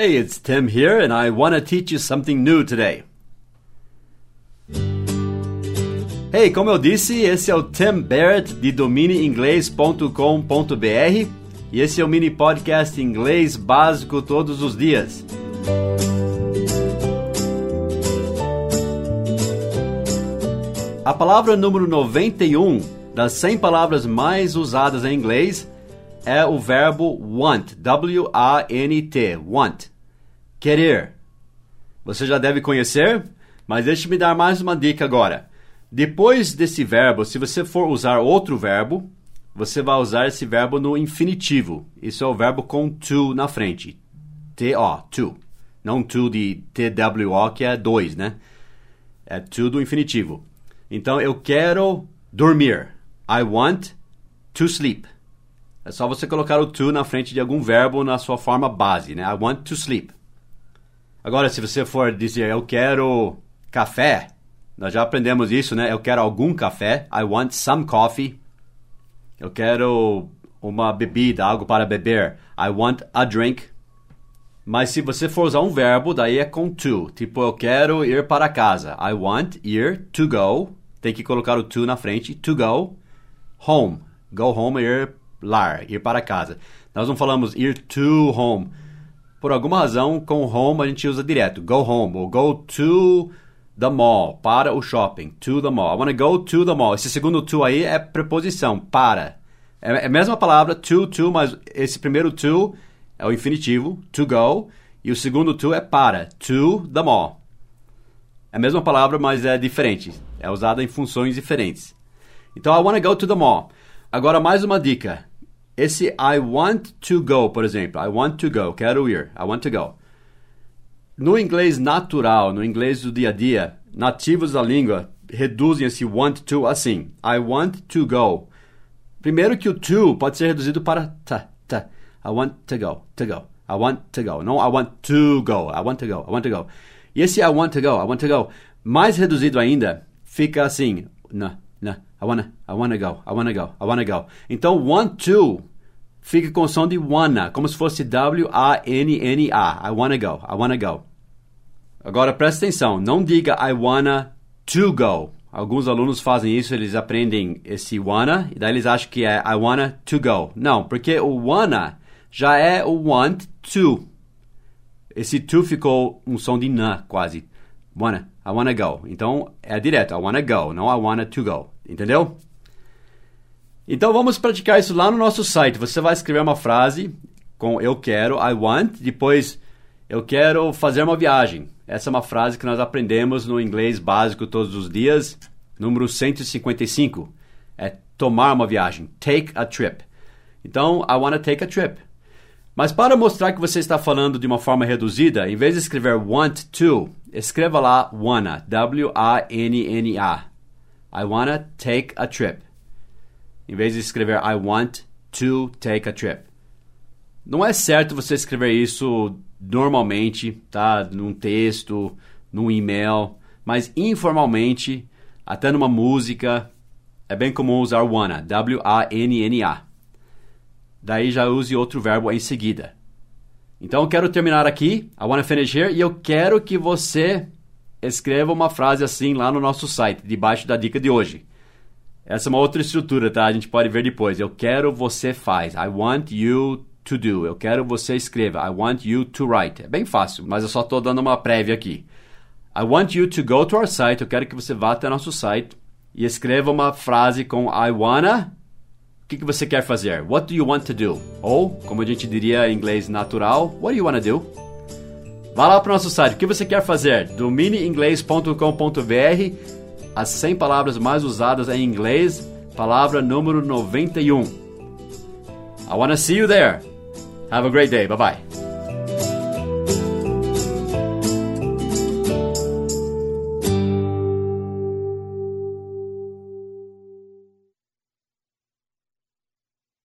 Hey, it's Tim here, and I want to teach you something new today. Hey, como eu disse, esse é o Tim Barrett de domineinglês.com.br e esse é o mini podcast inglês básico todos os dias. A palavra número 91 das 100 palavras mais usadas em inglês é o verbo want, W-A-N-T, want, querer. Você já deve conhecer, mas deixe-me dar mais uma dica agora. Depois desse verbo, se você for usar outro verbo, você vai usar esse verbo no infinitivo. Isso é o verbo com to na frente. T-O, to. Não to de T-W-O, que é dois, né? É to do infinitivo. Então, eu quero dormir. I want to sleep. É só você colocar o to na frente de algum verbo na sua forma base, né? I want to sleep. Agora, se você for dizer eu quero café, nós já aprendemos isso, né? Eu quero algum café. I want some coffee. Eu quero uma bebida, algo para beber. I want a drink. Mas se você for usar um verbo, daí é com to. Tipo, eu quero ir para casa. I want ir to go. Tem que colocar o to na frente. To go home. Go home é ir lar, ir para casa. Nós não falamos ir to home. Por alguma razão, com home a gente usa direto. Go home ou go to the mall, para o shopping, to the mall. I want to go to the mall. Esse segundo to aí é preposição, para. É, é a mesma palavra, to, to, mas esse primeiro to é o infinitivo, to go, e o segundo to é para, to the mall. É a mesma palavra, mas é diferente. É usada em funções diferentes. Então, I want to go to the mall. Agora, mais uma dica. Esse I want to go, por exemplo, I want to go, quero ir, I want to go. No inglês natural, no inglês do dia a dia, nativos da língua reduzem esse want to assim. I want to go. Primeiro que o to pode ser reduzido para ta, ta. I want to go, to go. I want to go. Não I want to go. I want to go, I want to go. E esse I want to go, I want to go, mais reduzido ainda, fica assim. Na, na. I wanna, I wanna go, I wanna go, I wanna go. Então, want to fica com som de wanna, como se fosse W-A-N-N-A. I wanna go, I wanna go. Agora presta atenção, não diga I wanna to go. Alguns alunos fazem isso, eles aprendem esse wanna e daí eles acham que é I wanna to go. Não, porque o wanna já é o want to. Esse to ficou um som de na quase. Wanna, I wanna go. Então é direto, I wanna go, não I wanna to go. Entendeu? Então vamos praticar isso lá no nosso site. Você vai escrever uma frase com eu quero, I want, depois eu quero fazer uma viagem. Essa é uma frase que nós aprendemos no inglês básico todos os dias, número 155. É tomar uma viagem, take a trip. Então, I want to take a trip. Mas para mostrar que você está falando de uma forma reduzida, em vez de escrever want to, escreva lá wanna, W-A-N-N-A. I wanna take a trip. Em vez de escrever I want to take a trip. Não é certo você escrever isso normalmente, tá? Num texto, num e-mail, mas informalmente, até numa música, é bem comum usar wanna, W-A-N-N-A. Daí já use outro verbo em seguida. Então eu quero terminar aqui, I wanna finish here, e eu quero que você escreva uma frase assim lá no nosso site, debaixo da dica de hoje. Essa é uma outra estrutura, tá? A gente pode ver depois. Eu quero você faz. I want you to do. Eu quero você escreva. I want you to write. É bem fácil, mas eu só estou dando uma prévia aqui. I want you to go to our site. Eu quero que você vá até nosso site e escreva uma frase com I wanna. O que, que você quer fazer? What do you want to do? Ou, como a gente diria em inglês natural, What do you wanna do? Vá lá para o nosso site. O que você quer fazer? Domineinglês.com.br As 100 palavras mais usadas em inglês. Palavra número 91. I wanna see you there. Have a great day. Bye bye.